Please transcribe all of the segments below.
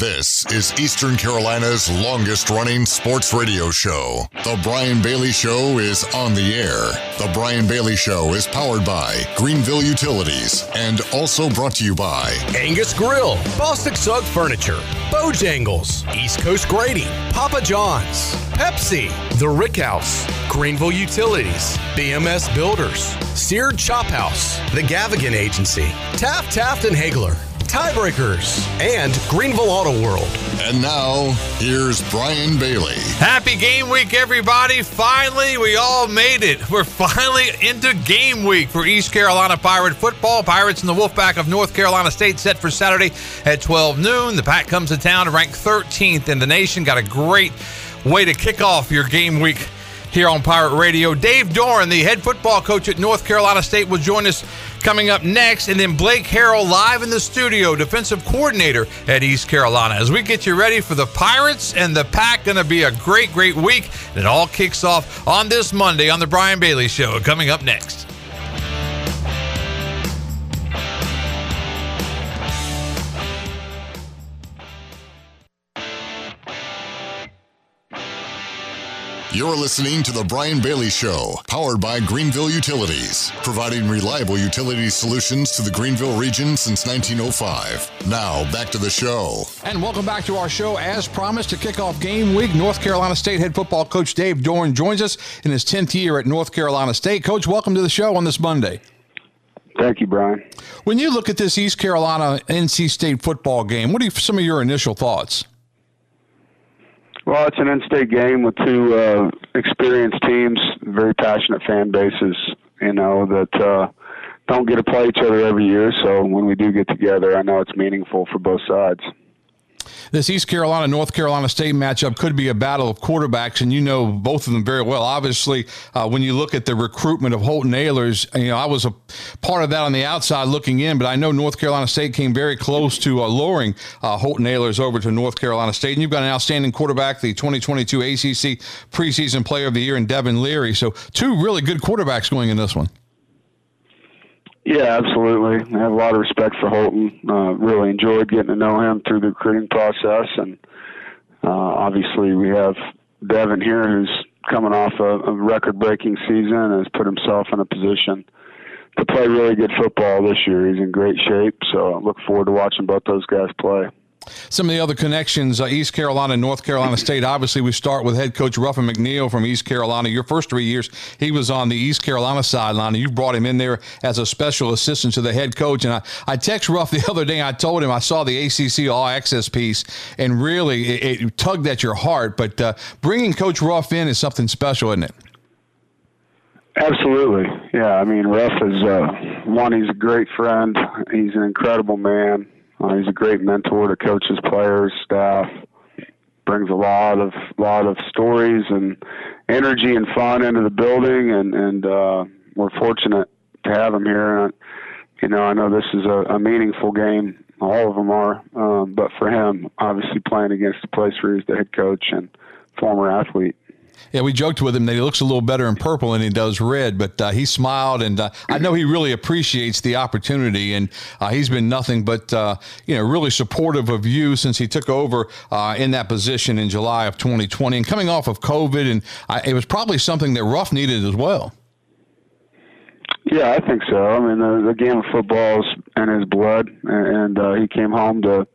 This is Eastern Carolina's longest running sports radio show. The Brian Bailey Show is on the air. The Brian Bailey Show is powered by Greenville Utilities and also brought to you by Angus Grill, Bostic Sugg Furniture, Bojangles, East Coast Grading, Papa John's, Pepsi, The Rick House, Greenville Utilities, BMS Builders, Seared Chop House, The Gavigan Agency, Taft, Taft and Haigler, Tiebreakers, and Greenville Auto World. And now, here's Brian Bailey. Happy game week, everybody. Finally, we all made it. We're finally into game week for East Carolina Pirate football. Pirates and the Wolfpack of North Carolina State set for Saturday at 12 noon. The Pack comes to town ranked 13th in the nation. Got a great way to kick off your game week here on Pirate Radio. Dave Doeren, the head football coach at North Carolina State, will join us coming up next. And then Blake Harrell live in the studio, defensive coordinator at East Carolina. As we get you ready for the Pirates and the Pack, going to be a great, great week. And It all kicks off on this Monday on the Brian Bailey Show. Coming up next. You're listening to The Brian Bailey Show, powered by Greenville Utilities, providing reliable utility solutions to the Greenville region since 1905. Now, back to the show. And welcome back to our show. As promised, to kick off game week, North Carolina State head football coach Dave Doeren joins us in his 10th year at North Carolina State. Coach, welcome to the show on this Monday. Thank you, Brian. When you look at this East Carolina NC State football game, what are some of your initial thoughts? Well, it's an in-state game with two uh, experienced teams, very passionate fan bases. You know that uh, don't get to play each other every year. So when we do get together, I know it's meaningful for both sides this East Carolina North Carolina State matchup could be a battle of quarterbacks, and you know both of them very well. Obviously, uh, when you look at the recruitment of Holton Ahlers, you know I was a part of that on the outside looking in, but I know North Carolina State came very close to uh, luring uh, Holton Ahlers over to North Carolina State, and you've got an outstanding quarterback, the 2022 ACC preseason Player of the Year in Devin Leary. So two really good quarterbacks going in this one. Yeah, absolutely. I have a lot of respect for Holton. Uh, really enjoyed getting to know him through the recruiting process, and uh, obviously we have Devin here, who's coming off a, a record-breaking season, and has put himself in a position to play really good football this year. He's in great shape, so I look forward to watching both those guys play. Some of the other connections, uh, East Carolina North Carolina State. Obviously, we start with head coach Ruffin McNeill from East Carolina. Your first three years, he was on the East Carolina sideline, and you brought him in there as a special assistant to the head coach. And I, I text Ruff the other day. I told him I saw the ACC All Access piece, and really it, it tugged at your heart. But uh, bringing Coach Ruff in is something special, isn't it? Absolutely. Yeah. I mean, Ruff is uh, one. He's a great friend. He's an incredible man. Uh, he's a great mentor to coaches, players, staff. Brings a lot of lot of stories and energy and fun into the building, and and uh, we're fortunate to have him here. And, you know, I know this is a, a meaningful game. All of them are, um, but for him, obviously playing against the place where he's the head coach and former athlete, yeah, we joked with him that he looks a little better in purple than he does red, but uh, he smiled, and uh, I know he really appreciates the opportunity, and uh, he's been nothing but uh, you know really supportive of you since he took over uh, in that position in July of 2020, and coming off of COVID, and it was probably something that Ruff needed as well. Yeah, I think so. I mean, the, the game of football is in his blood, and, and uh, he came home to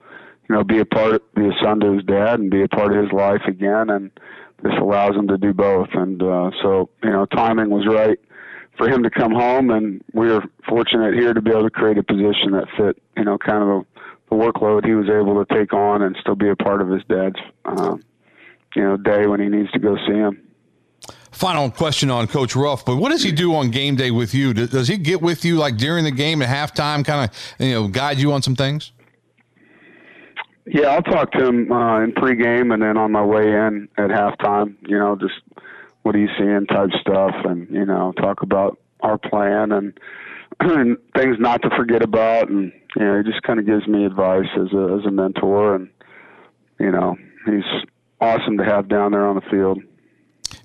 you know be a part, be a son to his dad, and be a part of his life again, and this allows him to do both. And uh, so, you know, timing was right for him to come home, and we were fortunate here to be able to create a position that fit, you know, kind of the, the workload he was able to take on and still be a part of his dad's, uh, you know, day when he needs to go see him. Final question on Coach Ruff, but what does he do on game day with you? Does he get with you like during the game at halftime, kind of you know guide you on some things? Yeah, I'll talk to him uh, in pregame and then on my way in at halftime. You know, just what are you seeing type stuff, and you know, talk about our plan and, and things not to forget about, and you know, he just kind of gives me advice as a as a mentor, and you know, he's awesome to have down there on the field.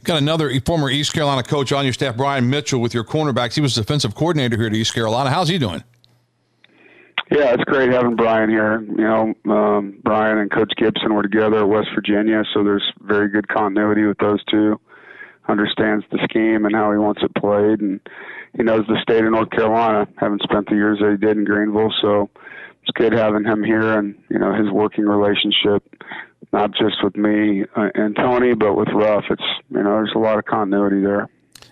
Got another former East Carolina coach on your staff, Brian Mitchell, with your cornerbacks. He was defensive coordinator here at East Carolina. How's he doing? Yeah, it's great having Brian here. You know, um, Brian and Coach Gibson were together at West Virginia, so there's very good continuity with those two. Understands the scheme and how he wants it played, and he knows the state of North Carolina. Having spent the years that he did in Greenville, so it's good having him here and you know his working relationship not just with me uh, and Tony, but with Ruff. It's you know there's a lot of continuity there.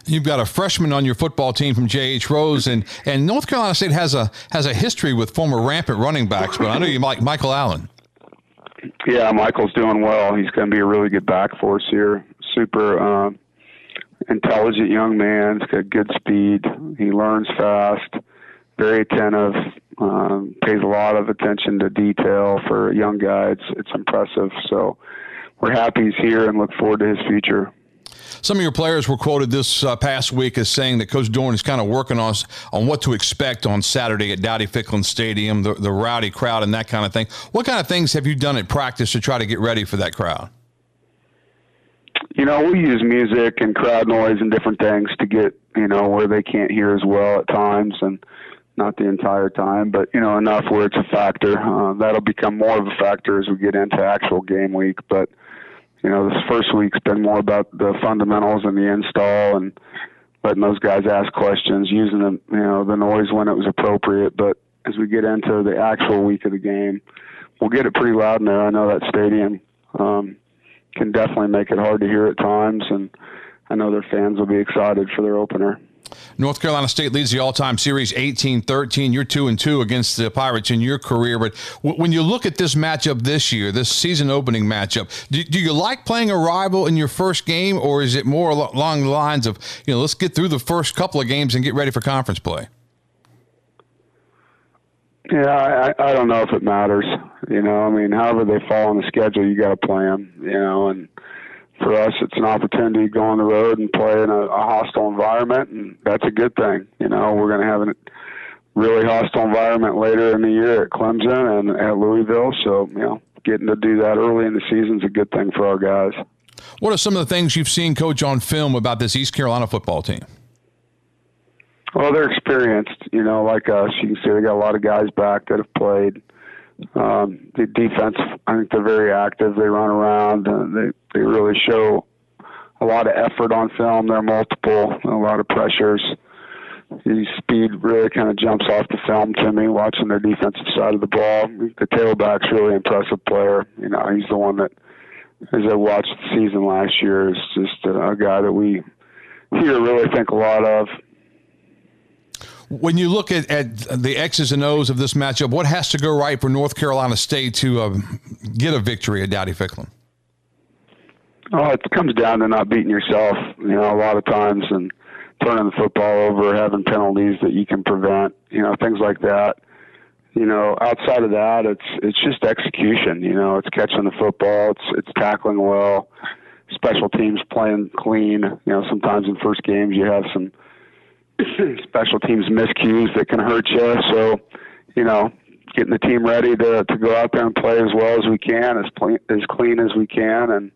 You've got a freshman on your football team from J.H. Rose, and, and North Carolina State has a has a history with former rampant running backs. But I know you like Michael Allen. Yeah, Michael's doing well. He's going to be a really good back for us here. Super uh, intelligent young man. He's got good speed. He learns fast. Very attentive um, pays a lot of attention to detail for a young guy. It's it's impressive. So we're happy he's here and look forward to his future. Some of your players were quoted this uh, past week as saying that Coach Doeren is kind of working on on what to expect on Saturday at Dowdy Ficklen Stadium, the, the rowdy crowd and that kind of thing. What kind of things have you done at practice to try to get ready for that crowd? You know, we use music and crowd noise and different things to get you know where they can't hear as well at times and not the entire time, but you know enough where it's a factor. Uh, that'll become more of a factor as we get into actual game week. But you know this first week's been more about the fundamentals and the install and letting those guys ask questions, using the you know the noise when it was appropriate. But as we get into the actual week of the game, we'll get it pretty loud in there. I know that stadium um, can definitely make it hard to hear at times, and I know their fans will be excited for their opener. North Carolina State leads the all-time series 18-13. You're 2 and 2 against the Pirates in your career, but w- when you look at this matchup this year, this season opening matchup, do, do, you like playing a rival in your first game or is it more along the lines of, you know, let's get through the first couple of games and get ready for conference play? Yeah, I, I don't know if it matters. You know, I mean, however they fall on the schedule, you got to play them. You know, and for us, it's an opportunity to go on the road and play in a, a hostile environment, and that's a good thing. You know, we're going to have a really hostile environment later in the year at Clemson and at Louisville, so you know, getting to do that early in the season is a good thing for our guys. What are some of the things you've seen, Coach, on film about this East Carolina football team? Well, they're experienced. You know, like us, you can see they got a lot of guys back that have played. Um, the defense, I think they're very active. They run around. Uh, they they really show a lot of effort on film. They're multiple, a lot of pressures. The speed really kind of jumps off the film to me watching their defensive side of the ball. The tailback's really impressive player. You know, he's the one that, as I watched the season last year, is just a, a guy that we here really think a lot of. When you look at, at the X's and O's of this matchup, what has to go right for North Carolina State to uh, get a victory at Dowdy Ficklen? Oh, it comes down to not beating yourself, you know, a lot of times and turning the football over, having penalties that you can prevent, you know, things like that. You know, outside of that, it's it's just execution. You know, it's catching the football, it's it's tackling well, special teams playing clean. You know, sometimes in first games you have some special teams miscues that can hurt you. So, you know, getting the team ready to to go out there and play as well as we can, as clean as clean as we can, and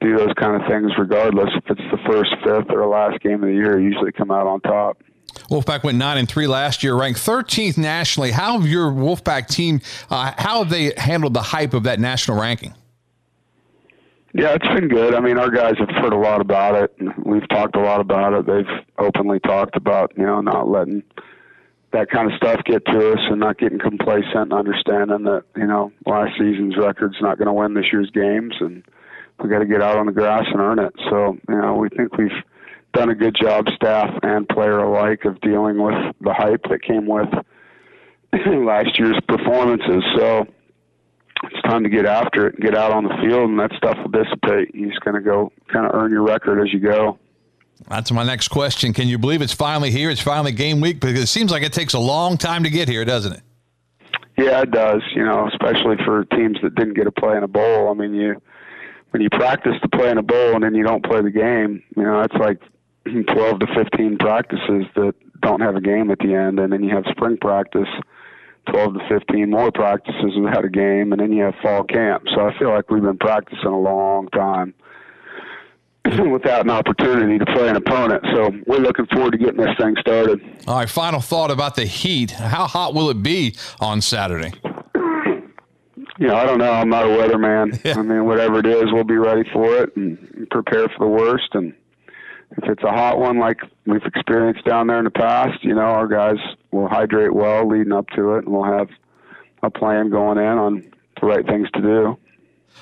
do those kind of things regardless if it's the first, fifth, or last game of the year. Usually come out on top. Wolfpack went nine and three last year, ranked 13th nationally. How have your Wolfpack team? Uh, how have they handled the hype of that national ranking? Yeah, it's been good. I mean, our guys have heard a lot about it. We've talked a lot about it. They've openly talked about you know not letting that kind of stuff get to us and not getting complacent and understanding that you know last season's record's not going to win this year's games and we got to get out on the grass and earn it. So, you know, we think we've done a good job, staff and player alike, of dealing with the hype that came with last year's performances. So it's time to get after it and get out on the field, and that stuff will dissipate. You're just going to go kind of earn your record as you go. That's my next question. Can you believe it's finally here? It's finally game week because it seems like it takes a long time to get here, doesn't it? Yeah, it does. You know, especially for teams that didn't get a play in a bowl. I mean, you when you practice to play in a bowl and then you don't play the game, you know, that's like 12 to 15 practices that don't have a game at the end. And then you have spring practice, 12 to 15 more practices without a game. And then you have fall camp. So I feel like we've been practicing a long time. without an opportunity to play an opponent. So we're looking forward to getting this thing started. All right, final thought about the heat. How hot will it be on Saturday? You know, I don't know. I'm not a weatherman. Yeah. I mean, whatever it is, we'll be ready for it and prepare for the worst. And if it's a hot one like we've experienced down there in the past, you know, our guys will hydrate well leading up to it, and we'll have a plan going in on the right things to do.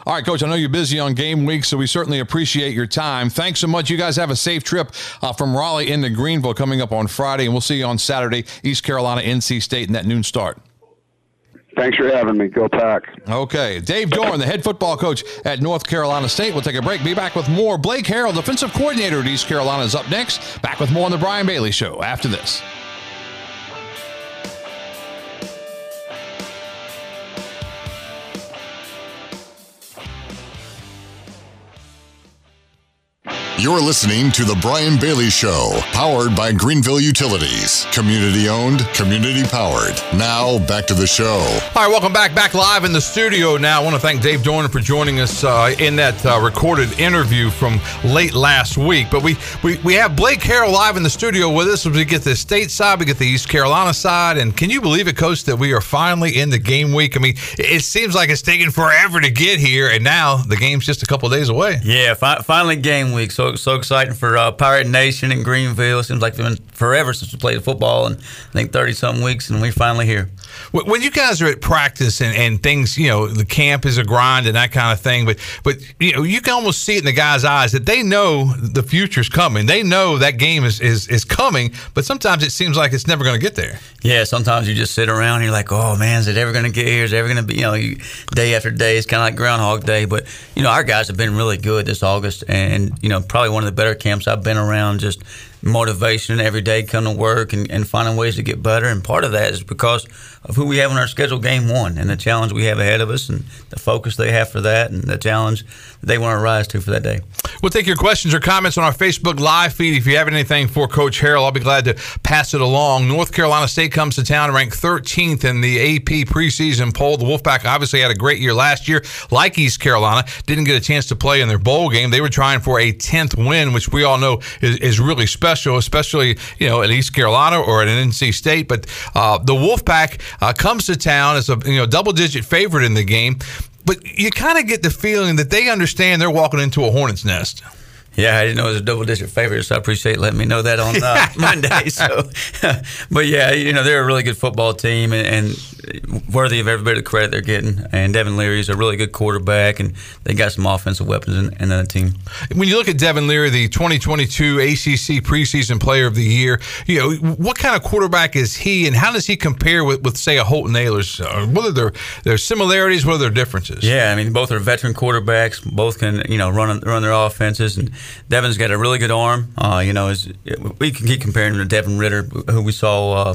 All right, Coach, I know you're busy on game week, so we certainly appreciate your time. Thanks so much. You guys have a safe trip uh, from Raleigh into Greenville coming up on Friday, and we'll see you on Saturday, East Carolina, NC State, in that noon start. Thanks for having me. Go Pack. Okay. Dave Doeren, the head football coach at North Carolina State. We'll take a break. Be back with more. Blake Harrell, defensive coordinator at East Carolina, is up next. Back with more on The Brian Bailey Show after this. You're listening to The Brian Bailey Show, powered by Greenville Utilities. Community owned, community powered. Now, back to the show. All right, welcome back. Back live in the studio now. I want to thank Dave Doeren for joining us uh, in that uh, recorded interview from late last week. But we, we, we have Blake Harrell live in the studio with us we get the state side, we get the East Carolina side. And can you believe it, Coach, that we are finally in the game week? I mean, it seems like it's taken forever to get here, and now the game's just a couple days away. Yeah, fi- finally game week. So so exciting for uh, Pirate Nation in Greenville. It seems like it's been forever since we played football, and I think thirty something weeks, and we're finally here. When you guys are at practice and, and things, you know, the camp is a grind and that kind of thing, but but you know, you can almost see it in the guys' eyes that they know the future's coming. They know that game is is, is coming, but sometimes it seems like it's never going to get there. Yeah, sometimes you just sit around and you're like, oh man, is it ever going to get here? Is it ever going to be? You know, you, day after day, it's kind of like Groundhog Day. But you know, our guys have been really good this August, and you know, probably one of the better camps I've been around. Just motivation every day, come to work and, and finding ways to get better. And part of that is because of who we have on our schedule game one and the challenge we have ahead of us and the focus they have for that and the challenge they want to rise to for that day. We'll take your questions or comments on our Facebook live feed. If you have anything for Coach Harrell, I'll be glad to pass it along. North Carolina State comes to town ranked 13th in the AP preseason poll. The Wolfpack obviously had a great year last year, like East Carolina. Didn't get a chance to play in their bowl game. They were trying for a 10th win, which we all know is, is really special, especially you know at East Carolina or at an NC State. But uh, the Wolfpack uh, comes to town as a you know double digit favorite in the game. But you kind of get the feeling that they understand they're walking into a hornet's nest. Yeah, I didn't know it was a double digit favorite, so I appreciate letting me know that on uh, Monday. So, but yeah, you know they're a really good football team and, and, worthy of every bit of credit they're getting. And Devin Leary is a really good quarterback, and they got some offensive weapons in, in that team. When you look at Devin Leary, the 2022 ACC preseason Player of the Year, you know what kind of quarterback is he, and how does he compare with, with say a Holton Ahlers? Uh, what are their their similarities? What are their differences? Yeah, I mean both are veteran quarterbacks. Both can you know run run their offenses and Devin's got a really good arm. Uh, you know, we can keep comparing him to Desmond Ridder, who we saw, uh,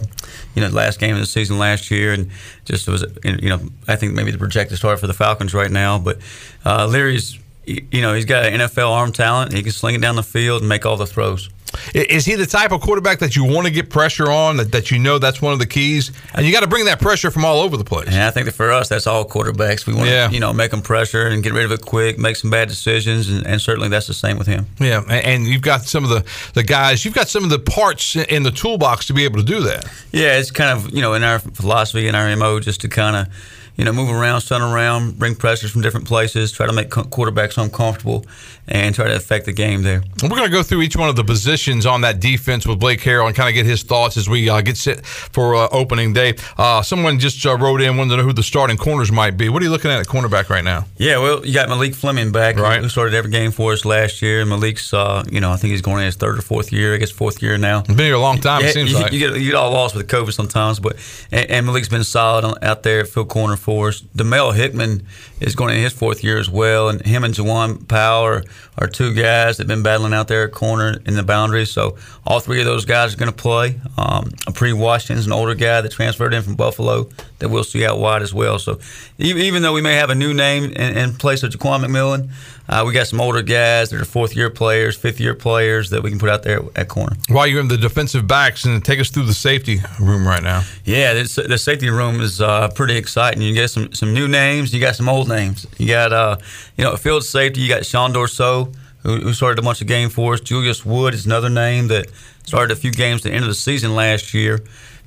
you know, last game of the season last year, and just was, you know, I think maybe the projected start for the Falcons right now. But uh, Leary's, you know, he's got NFL arm talent. He can sling it down the field and make all the throws. Is he the type of quarterback that you want to get pressure on? That, that you know that's one of the keys, and you got to bring that pressure from all over the place. And I think that for us, that's all quarterbacks. We want yeah. to, you know, make them pressure and get rid of it quick, make some bad decisions, and, and certainly that's the same with him. Yeah, and you've got some of the the guys, you've got some of the parts in the toolbox to be able to do that. Yeah, it's kind of you know in our philosophy and our mo just to kind of you know, move around, stun around, bring pressures from different places, try to make quarterbacks uncomfortable, and try to affect the game there. We're going to go through each one of the positions on that defense with Blake Harrell and kind of get his thoughts as we uh, get set for uh, opening day. Uh, someone just uh, wrote in, wanted to know who the starting corners might be. What are you looking at at cornerback right now? Yeah, well, you got Malik Fleming back, right. who started every game for us last year. Malik's, uh, you know, I think he's going in his third or fourth year. I guess fourth year now. Been here a long time. Yeah, it seems you, like you get you get all lost with COVID sometimes, but and, and Malik's been solid out there at field corner for us. Demel Hickman is going in his fourth year as well, and him and Jawan Powell are, are two guys that've been battling out there at corner in the boundaries. So all three of those guys are going to play. Um, Pre Washington's an older guy that transferred in from Buffalo that we'll see out wide as well. So even though we may have a new name in, in place of Ja'Quan McMillian, uh, we got some older guys that are fourth year players, fifth year players that we can put out there at corner. While you're in the defensive backs, and take us through the safety room right now. Yeah, this, the safety room is uh, pretty exciting. You get some some new names, you got some old names. You got uh, you know field safety. You got Sean Dourseau who, who started a bunch of games for us. Julius Wood is another name that started a few games at the end of the season last year.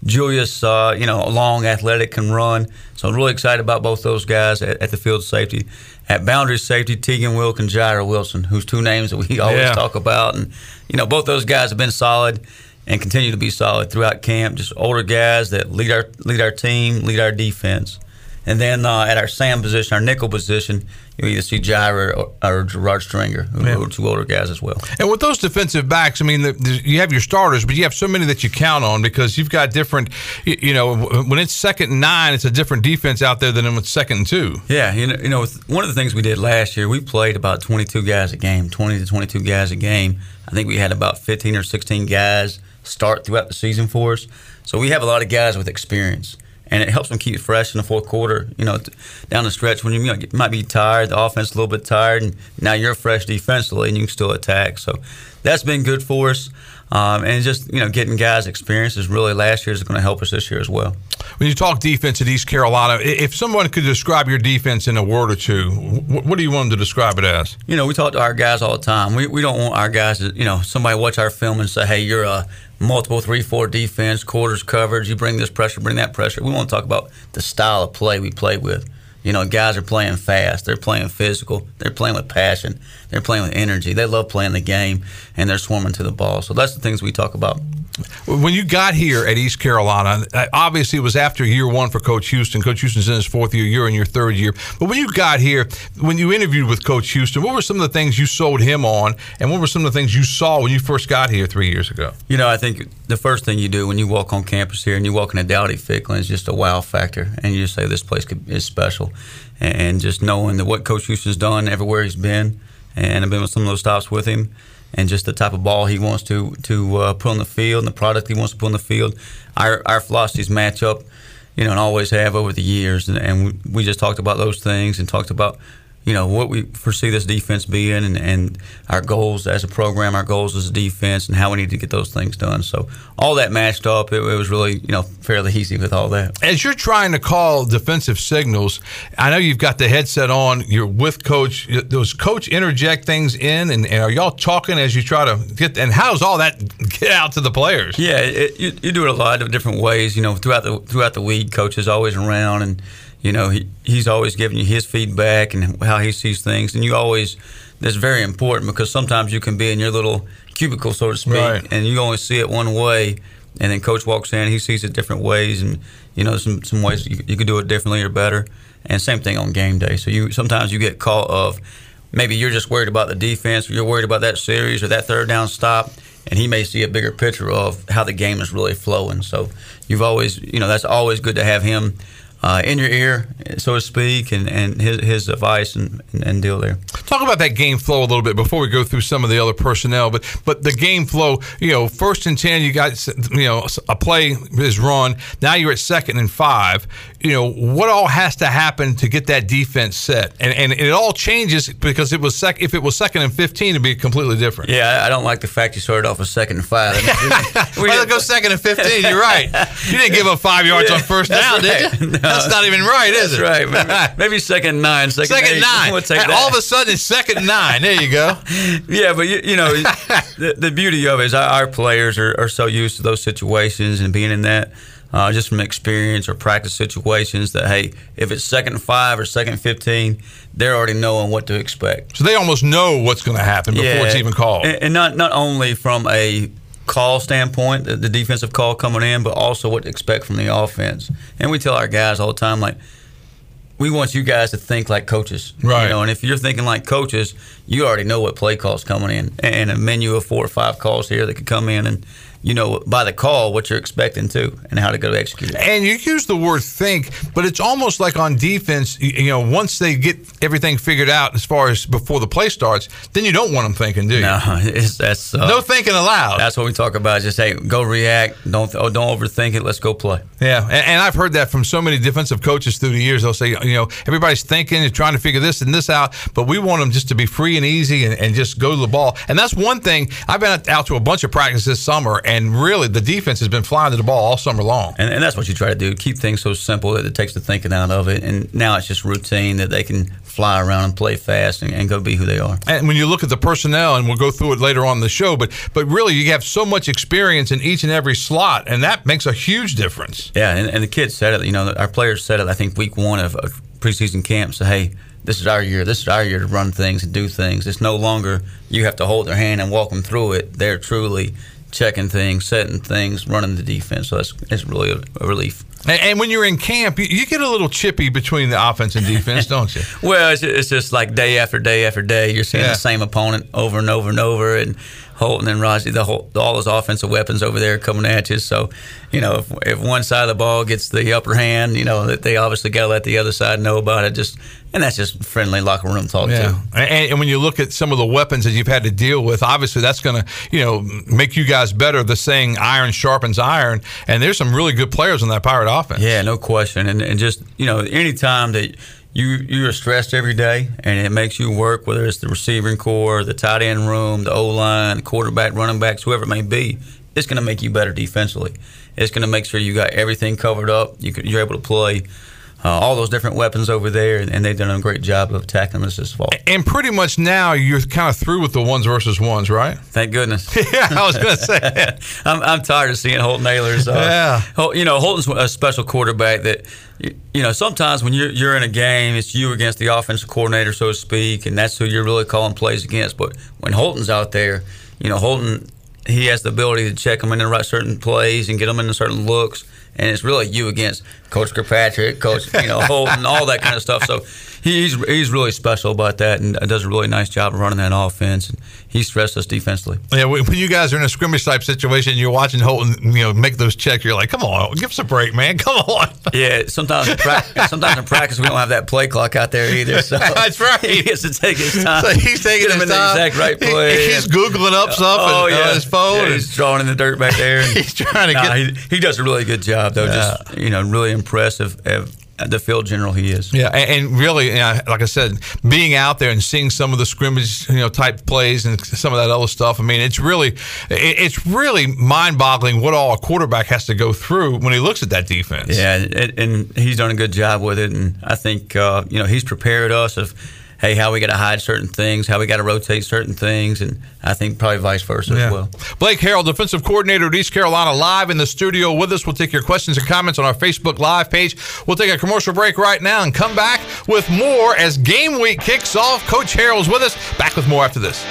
Julius, uh, you know, long, athletic, can run. So I'm really excited about both those guys at, at the field safety. At boundary safety, Teagan Wilk and Jireh Wilson, whose two names that we always Yeah. talk about. And, you know, both those guys have been solid and continue to be solid throughout camp. Just older guys that lead our lead our team, lead our defense. And then uh, at our Sam position, our nickel position, you either see Jireh or, or Gerard Stringer, who Yeah. are two older guys as well. And with those defensive backs, I mean, the, the, you have your starters, but you have so many that you count on because you've got different. You, you know, when it's second and nine, it's a different defense out there than when it's second and two. Yeah, you know, you know, with- one of the things we did last year, we played about 22 guys a game, 20 to 22 guys a game. I think we had about 15 or 16 guys start throughout the season for us. So we have a lot of guys with experience, and it helps them keep fresh in the fourth quarter. You know, down the stretch when you, you know, you might be tired, the offense a little bit tired, and now you're fresh defensively, and you can still attack. So that's been good for us. Um, and just you know, getting guys experience is really last year is going to help us this year as well. When you talk defense at East Carolina, if someone could describe your defense in a word or two, what do you want them to describe it as? You know, we talk to our guys all the time. We, we don't want our guys to, you know, somebody watch our film and say, hey, you're a multiple 3 4 defense, quarters coverage, you bring this pressure, bring that pressure. We want to talk about the style of play we play with. You know, guys are playing fast, they're playing physical, they're playing with passion, they're playing with energy. They love playing the game, and they're swarming to the ball. So that's the things we talk about. When you got here at East Carolina, uh, obviously it was after year one for Coach Houston. Coach Houston's in his fourth year, you're in your third year. But when you got here, when you interviewed with Coach Houston, what were some of the things you sold him on, and what were some of the things you saw when you first got here three years ago? You know, I think the first thing you do when you walk on campus here and you walk into Dowdy Ficklen is just a wow factor, and you just say this place is special, and just knowing that what Coach Houston's done everywhere he's been, and I've been with some of those stops with him, and just the type of ball he wants to to uh, put on the field and the product he wants to put on the field. Our our philosophies match up, you know, and always have over the years, and, and we, we just talked about those things and talked about you know what we foresee this defense being and, and our goals as a program our goals as a defense and how we need to get those things done so all that matched up it, it was really you know fairly easy with all that As you're trying to call defensive signals, I know you've got the headset on. You're with Coach. Does Coach interject things in, and, and are y'all talking as you try to get? And how does all that get out to the players? Yeah, it, you, you do it a lot of different ways. You know, throughout the throughout the week, coach is always around, and you know he, he's always giving you his feedback and how he sees things, and you always that's very important because sometimes you can be in your little cubicle, so to speak, Right. and you only see it one way, and then coach walks in, he sees it different ways, and you know some some ways you, you could do it differently or better, and same thing on game day. So you sometimes you get caught of maybe you're just worried about the defense, or you're worried about that series or that third down stop, and he may see a bigger picture of how the game is really flowing. So you've always, you know, that's always good to have him uh, in your ear, so to speak, and, and his, his advice and, and, deal there. Talk about that game flow a little bit before we go through some of the other personnel. But but the game flow, you know, first and ten, you got you know a play is run. Now you're at second and five. You know what all has to happen to get that defense set, and and it all changes because it was sec. If it was second and fifteen, it'd be completely different. Yeah, I, I don't like the fact you started off with second and five. Means we- we Well, go second and fifteen. You're right. You didn't give up five yards on first down, did you? No. That's not even right, is That's it? right. Maybe, maybe second nine, second, Second eight. nine. We'll take And that. all of a sudden, it's second nine. There you go. Yeah, but you, you know, the, the beauty of it is our, our players are, are so used to those situations and being in that uh, just from experience or practice situations that hey, if it's second five or second fifteen, they're already knowing what to expect. So they almost know what's going to happen before it's even called. and, and not not only from a call standpoint, the, the defensive call coming in, but also what to expect from the offense. And we tell our guys all the time, like we want you guys to think like coaches, Right. You know, and if you're thinking like coaches, you already know what play calls coming in, and a menu of four or five calls here that could come in, and you know by the call what you're expecting to, and how to go to execute it. And you use the word think, but it's almost like on defense, you, know, once they get everything figured out as far as before the play starts, then you don't want them thinking, do you? No, it's, that's uh, No thinking allowed. That's what we talk about. Just hey, go react. Don't oh, don't overthink it. Let's go play. Yeah, and, and I've heard that from so many defensive coaches through the years. They'll say, you know, everybody's thinking and trying to figure this and this out, but we want them just to be free and easy and, and just go to the ball. And that's one thing. I've been out to a bunch of practice this summer, and really the defense has been flying to the ball all summer long. And, and that's what you try to do: keep things so simple that it takes the thinking out of it. And now it's just routine that they can fly around and play fast and, and, go be who they are. And when you look at the personnel, and we'll go through it later on in the show, but but really you have so much experience in each and every slot, and that makes a huge difference. Yeah, and, and the kids said it. You know, our players said it. I think week one of, of preseason camp. So hey, this is our year. This is our year to run things and do things. It's no longer you have to hold their hand and walk them through it. They're truly checking things, setting things, running the defense. So that's it's really a, a relief. And, and, when you're in camp, you, you, get a little chippy between the offense and defense, don't you? well, it's, it's, just like day after day after day. You're seeing yeah. the same opponent over and over and over, and Holton and Raji, the whole, all those offensive weapons over there coming at you. So, you know, if, if one side of the ball gets the upper hand, you know, that they obviously got to let the other side know about it. Just and that's just friendly locker room talk yeah. too. And, and when you look at some of the weapons that you've had to deal with, obviously that's going to you know make you guys better. The saying "iron sharpens iron," and there's some really good players in that Pirate offense. Yeah, no question. And and just you know, anytime that you you are stressed every day, and it makes you work. Whether it's the receiving core, the tight end room, the O line, quarterback, running backs, whoever it may be, it's going to make you better defensively. It's going to make sure you got everything covered up. You can, you're able to play uh, all those different weapons over there, and, and, they've done a great job of attacking us this fall. And pretty much now you're kind of through with the ones versus ones, right? Thank goodness. yeah, I was going to say. I'm, I'm tired of seeing Holton Ahlers. Uh, yeah. You know, Holton's a special quarterback that, you know, sometimes when you're, you're in a game, it's you against the offensive coordinator, so to speak, and that's who you're really calling plays against. But when Holton's out there, you know, Holton, he has the ability to check them in the right certain plays and get them into certain looks – and it's really you against Coach Kirkpatrick, Coach you know Holton, all that kind of stuff. So he's he's really special about that and does a really nice job of running that offense. And he stressed us defensively. Yeah, when you guys are in a scrimmage type situation, and you're watching Holton, you know, make those checks. You're like, come on, give us a break, man. Come on. Yeah, sometimes in practice, sometimes in practice we don't have that play clock out there either. So that's right. He has to take his time. So he's taking his time. The exact right play. He, he's googling up oh, stuff oh, and, uh, yeah. on his phone. Yeah, he's drawing in the dirt back there. he's trying to nah, get. He, he, does a really good job though. Yeah. Just you know, really impressive. Of, the field general he is. Yeah, and, really, you know, like I said, being out there and seeing some of the scrimmage, you know, type plays and some of that other stuff. I mean, it's really, it's really mind-boggling what all a quarterback has to go through when he looks at that defense. Yeah, and he's done a good job with it, and I think uh, you know he's prepared us of hey, how we got to hide certain things, how we got to rotate certain things, and I think probably vice versa yeah. as well. Blake Harrell, defensive coordinator at East Carolina, live in the studio with us. We'll take your questions and comments on our Facebook Live page. We'll take a commercial break right now and come back with more as game week kicks off. Coach Harrell's with us. Back with more after this.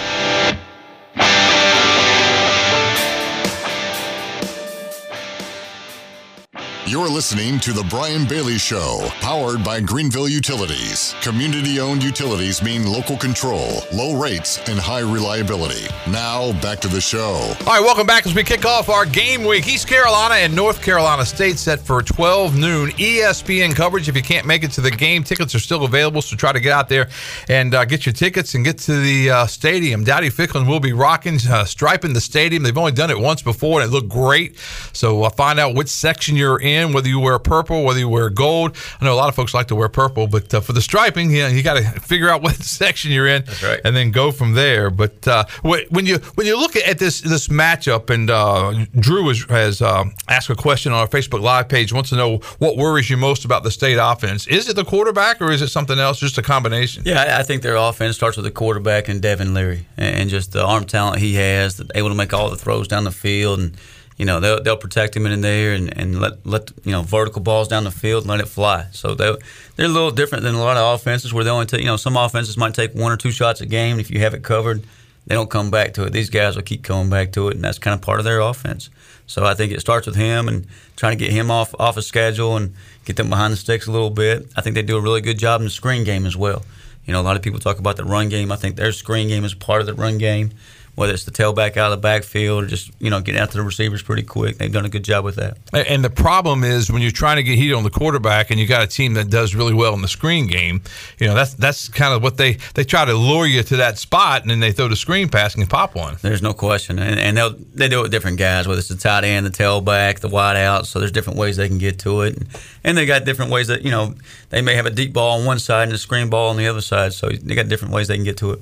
You're listening to The Brian Bailey Show, powered by Greenville Utilities. Community owned utilities mean local control, low rates, and high reliability. Now, back to the show. All right, welcome back as we kick off our game week. East Carolina and North Carolina State set for 12 noon ESPN coverage. If you can't make it to the game, tickets are still available, so try to get out there and uh, get your tickets and get to the uh, stadium. Dowdy Ficklen will be rocking, uh, striping the stadium. They've only done it once before, and it looked great. So uh, find out which section you're in in, whether you wear purple, whether you wear gold. I know a lot of folks like to wear purple, but uh, for the striping, you, know, you got to figure out what section you're in, right. and then go from there. But uh, when you when you look at this this matchup, and uh, Drew has, has um, asked a question on our Facebook Live page, wants to know what worries you most about the state offense. Is it the quarterback, or is it something else? Just a combination? Yeah, I think their offense starts with the quarterback and Devin Leary, and just the arm talent he has, able to make all the throws down the field and you know they'll, they'll protect him in there and, and let let you know vertical balls down the field and let it fly. So they they're a little different than a lot of offenses where they only take you know some offenses might take one or two shots a game. If you have it covered, they don't come back to it. These guys will keep coming back to it, and that's kind of part of their offense. So I think it starts with him and trying to get him off off a schedule and get them behind the sticks a little bit. I think they do a really good job in the screen game as well. You know, a lot of people talk about the run game. I think their screen game is part of the run game whether it's the tailback out of the backfield or just you know getting out to the receivers pretty quick. They've done a good job with that. And the problem is when you're trying to get heat on the quarterback, and you got a team that does really well in the screen game. You know that's that's kind of what they they try to lure you to that spot, and then they throw the screen pass and pop one. There's no question, and, and they they do it with different guys, whether it's the tight end, the tailback, the wide out. So there's different ways they can get to it, and, and they got different ways that you know they may have a deep ball on one side and a screen ball on the other side. So they got different ways they can get to it.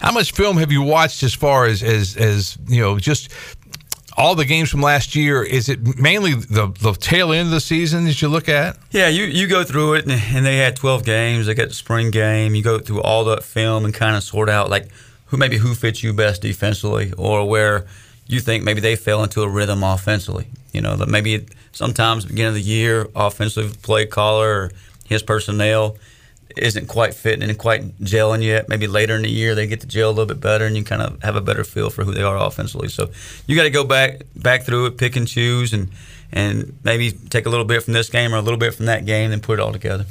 How much film have you watched as far as as, as you know just all the games from last year? Is it mainly the, the tail end of the season that you look at? Yeah, you, you go through it, and, and they had 12 games. They got the spring game. You go through all the film and kind of sort out like who maybe who fits you best defensively, or where you think maybe they fell into a rhythm offensively. You know, that maybe sometimes beginning of the year, offensive play caller or his personnel isn't quite fitting and quite gelling yet. Maybe later in the year they get to gel a little bit better, and you kind of have a better feel for who they are offensively. So you got to go back back through it, pick and choose, and and maybe take a little bit from this game or a little bit from that game, and put it all together.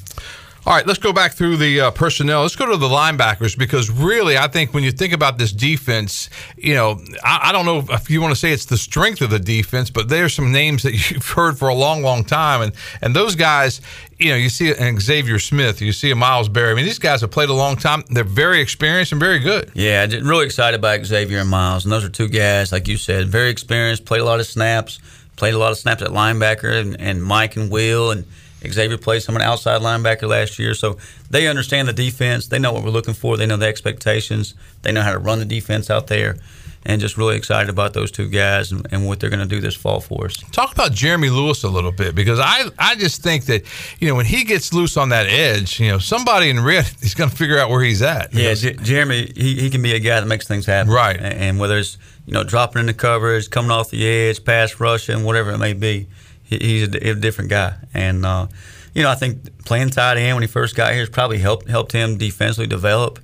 All right, let's go back through the uh, personnel. Let's go to the linebackers because really, I think when you think about this defense, you know, I, I, don't know if you want to say it's the strength of the defense, but there's some names that you've heard for a long, long time, and and those guys, you know, you see an Xavier Smith, you see a Miles Berry. I mean, these guys have played a long time. They're very experienced and very good. Yeah, really excited by Xavier and Miles, and those are two guys, like you said, very experienced, played a lot of snaps, played a lot of snaps at linebacker, and, and Mike and Will and Xavier played some an outside linebacker last year, so they understand the defense. They know what we're looking for. They know the expectations. They know how to run the defense out there, and just really excited about those two guys and, and what they're going to do this fall for us. Talk about Jeremy Lewis a little bit because I I just think that you know when he gets loose on that edge, you know somebody in red is going to figure out where he's at. Yeah, J- Jeremy, he, he can be a guy that makes things happen. Right, and, and whether it's you know dropping in the coverage, coming off the edge, pass rushing, whatever it may be he's a, a different guy. And uh, you know, I think playing tight end when he first got here has probably helped helped him defensively develop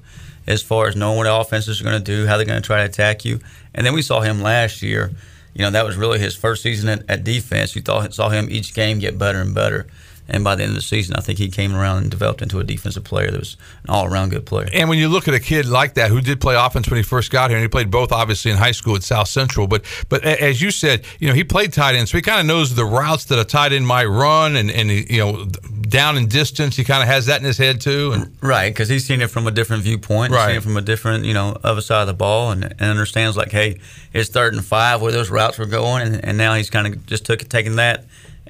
as far as knowing what offenses are going to do, how they're going to try to attack you. And then we saw him last year. You know, that was really his first season at, at defense. You thought saw him each game get better and better. And by the end of the season, I think he came around and developed into a defensive player that was an all around good player. And when you look at a kid like that who did play offense when he first got here, and he played both obviously in high school at South Central, but but as you said, you know, he played tight end, so he kind of knows the routes that a tight end might run and, and you know, down in distance, he kind of has that in his head too. And, right, because he's seen it from a different viewpoint, right. seen it from a different, you know, other side of the ball and, and understands like, hey, it's third and five where those routes were going, and, and now he's kind of just took taking that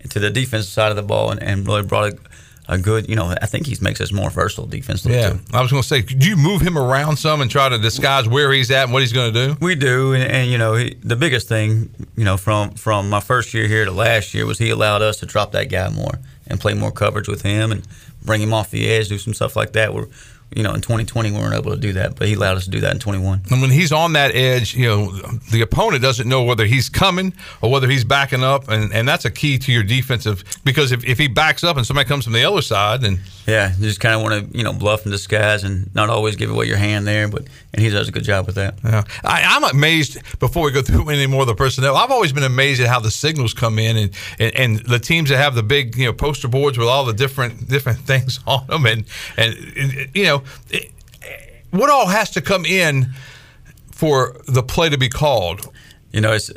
to the defensive side of the ball and, and really brought a a good, you know, I think he makes us more versatile defensively. Yeah, too. I was going to say, could you move him around some and try to disguise where he's at and what he's going to do? We do, and, and you know, he, the biggest thing, you know, from from my first year here to last year was he allowed us to drop that guy more and play more coverage with him and bring him off the edge, do some stuff like that. Where you know, in 2020 we weren't able to do that, but he allowed us to do that in 21. And when he's on that edge, you know, the opponent doesn't know whether he's coming or whether he's backing up, and, and that's a key to your defensive because if, if he backs up and somebody comes from the other side, and yeah, you just kind of want to you know bluff and disguise and not always give away your hand there, but and he does a good job with that. Yeah, I, am amazed. Before we go through any more of the personnel, I've always been amazed at how the signals come in and, and, and the teams that have the big you know poster boards with all the different different things on them, and and, and you know what all has to come in for the play to be called? You know, it's,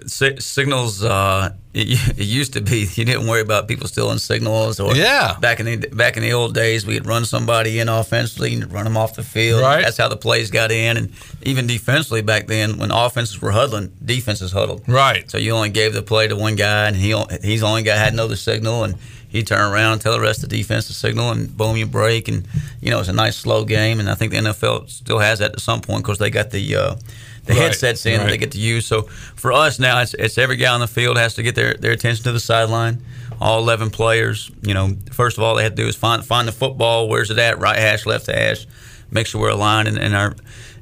signals. Uh, it, it, used to be you didn't worry about people stealing signals, or yeah. Back in the back in the old days, we'd run somebody in offensively and run them off the field. Right. That's how the plays got in, and even defensively back then, when offenses were huddling, defenses huddled. Right. So you only gave the play to one guy, and he he's only guy had another signal, and he turn around and tell the rest of the defense to signal and boom, you break. And, you know, it's a nice slow game. And I think the NFL still has that at some point because they got the. Uh, the right, headsets in right. that they get to use. So for us now, it's, it's every guy on the field has to get their, their attention to the sideline. All 11 players, you know, first of all, they have to do is find find the football. Where's it at? Right hash, left hash. Make sure we're aligned in, in our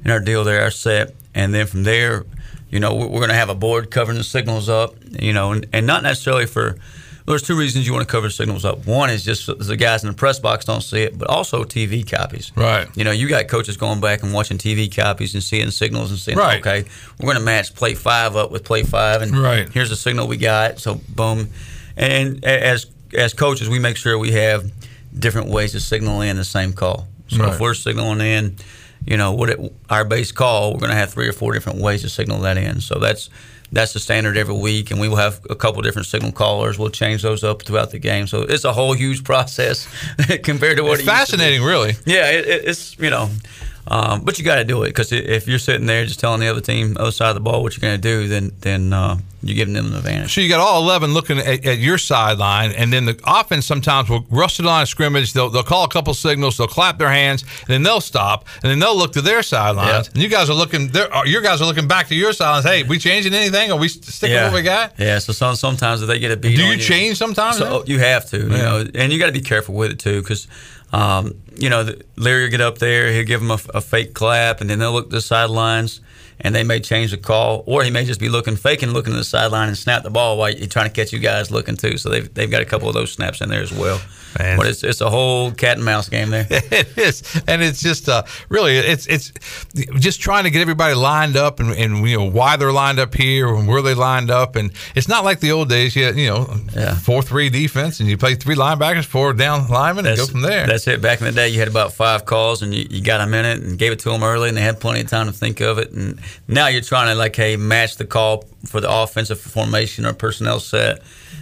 in our deal there, our set. And then from there, you know, we're, we're going to have a board covering the signals up, you know, and, and not necessarily for – there's two reasons you want to cover signals up. One is just the guys in the press box don't see it, but also TV copies. Right. You know, you got coaches going back and watching TV copies and seeing signals and saying, right. okay, we're going to match play five up with play five, and right. here's the signal we got. So boom, and as as coaches, we make sure we have different ways to signal in the same call. So right. if we're signaling in you know, what it, our base call, we're going to have three or four different ways to signal that in. So that's that's the standard every week, and we will have a couple different signal callers. We'll change those up throughout the game. So it's a whole huge process compared to what it's it fascinating, really. Yeah, it, it's you know. Um, but you got to do it because if you're sitting there just telling the other team, other side of the ball, what you're going to do, then then uh, you're giving them an advantage. So you got all 11 looking at, at your sideline, and then the offense sometimes will rush to the line of scrimmage. They'll, they'll call a couple signals, they'll clap their hands, and then they'll stop, and then they'll look to their sidelines. Yeah. And you guys are looking, your guys are looking back to your sidelines. Hey, we changing anything? Are we sticking yeah. with what we got? Yeah. So some, sometimes if they get a beat, Do on you change sometimes? So you have to, you know, and you got to be careful with it too, because. Um, you know, Leary will get up there, he'll give them a, a fake clap, and then they'll look to the sidelines, and they may change the call, or he may just be looking, faking, looking to the sideline and snap the ball while he's trying to catch you guys looking too. So they've, they've got a couple of those snaps in there as well. Man. But it's it's a whole cat and mouse game there. it is, and it's just uh, really it's it's just trying to get everybody lined up and, and you know why they're lined up here and where they lined up, and it's not like the old days. You you know Yeah. four three defense, and you play three linebackers, four down linemen, and go from there. That's it. Back in the day, you had about five calls, and you, you got a minute and gave it to them early, and they had plenty of time to think of it. And now you're trying to like, hey, match the call for the offensive formation or personnel set.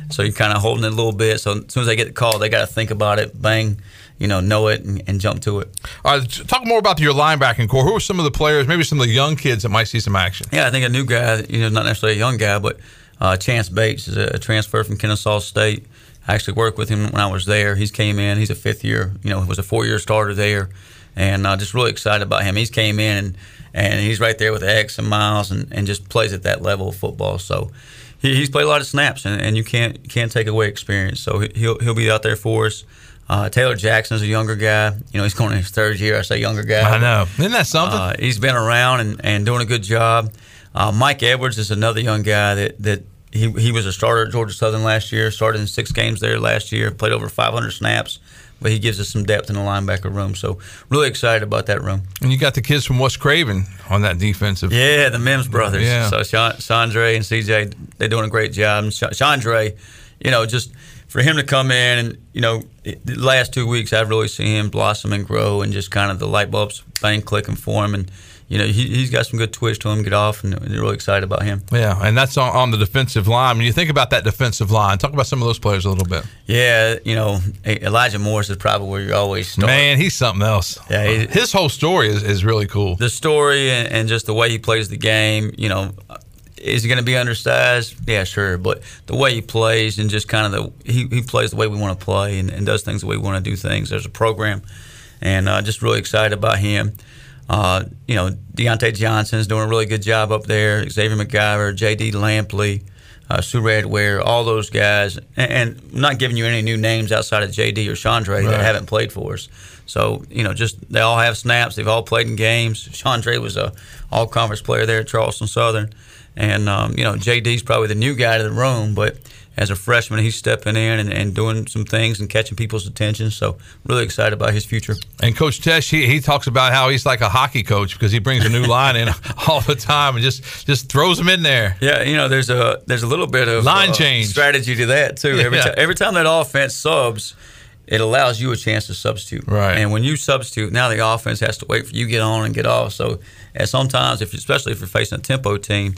So you're kind of holding it a little bit. So as soon as they get the call, they got to think about it, bang, you know, know it, and, and jump to it. All right, talk more about your linebacking core. Who are some of the players, maybe some of the young kids that might see some action? Yeah, I think a new guy, you know, not necessarily a young guy, but uh, Chance Bates is a, a transfer from Kennesaw State. I actually worked with him when I was there. He's came in. He's a fifth year, you know, he was a four year starter there, and uh, just really excited about him. He's came in and, and he's right there with X and Miles, and, and just plays at that level of football. So he, he's played a lot of snaps, and, and you can't can't take away experience. So he- he'll he'll be out there for us. Uh, Taylor Jackson's a younger guy. You know, he's going in his third year. I say younger guy. I know, isn't that something? Uh, he's been around and, and doing a good job. Uh, Mike Edwards is another young guy that, that he, he was a starter at Georgia Southern last year, started in six games there last year, played over 500 snaps, but he gives us some depth in the linebacker room. So, really excited about that room. and you got the kids from West Craven on that defensive. Yeah, the Mims brothers. Yeah. So, Chandre and CJ, they're doing a great job. And Chandre, you know, just for him to come in and, you know, the last two weeks, I've really seen him blossom and grow and just kind of the light bulbs bang clicking for him. And, you know, he, he's got some good twitch to him, get off, and they're really excited about him. Yeah, and that's on, on the defensive line. When you think about that defensive line, talk about some of those players a little bit. Yeah, you know, Elijah Morris is probably where you always start. Man, he's something else. Yeah, he- his whole story is, is really cool. the story and, and just the way he plays the game, you know, is he going to be undersized? Yeah, sure. But the way he plays and just kind of the he, he plays the way we want to play and, and does things the way we want to do things. There's a program, and uh, just really excited about him. Uh, you know, Deontay Johnson's doing a really good job up there. Xavier McIver, J.D. Lampley, uh, Surad Ware, all those guys. And, and I'm not giving you any new names outside of J.D. or Chandre Right. that haven't played for us. So you know, just they all have snaps. They've all played in games. Chandre was a all conference player there at Charleston Southern, and um, you know, JD's probably the new guy to the room, but. As a freshman, he's stepping in and, and doing some things and catching people's attention. So, really excited about his future. And Coach Tesh, he, he talks about how he's like a hockey coach because he brings a new line in all the time and just just throws them in there. Yeah, you know, there's a there's a little bit of Line uh, change. strategy to that too. Every Yeah. time every time that offense subs, it allows you a chance to substitute. Right. And when you substitute, now the offense has to wait for you to get on and get off. So, and sometimes, if especially if you're facing a tempo team,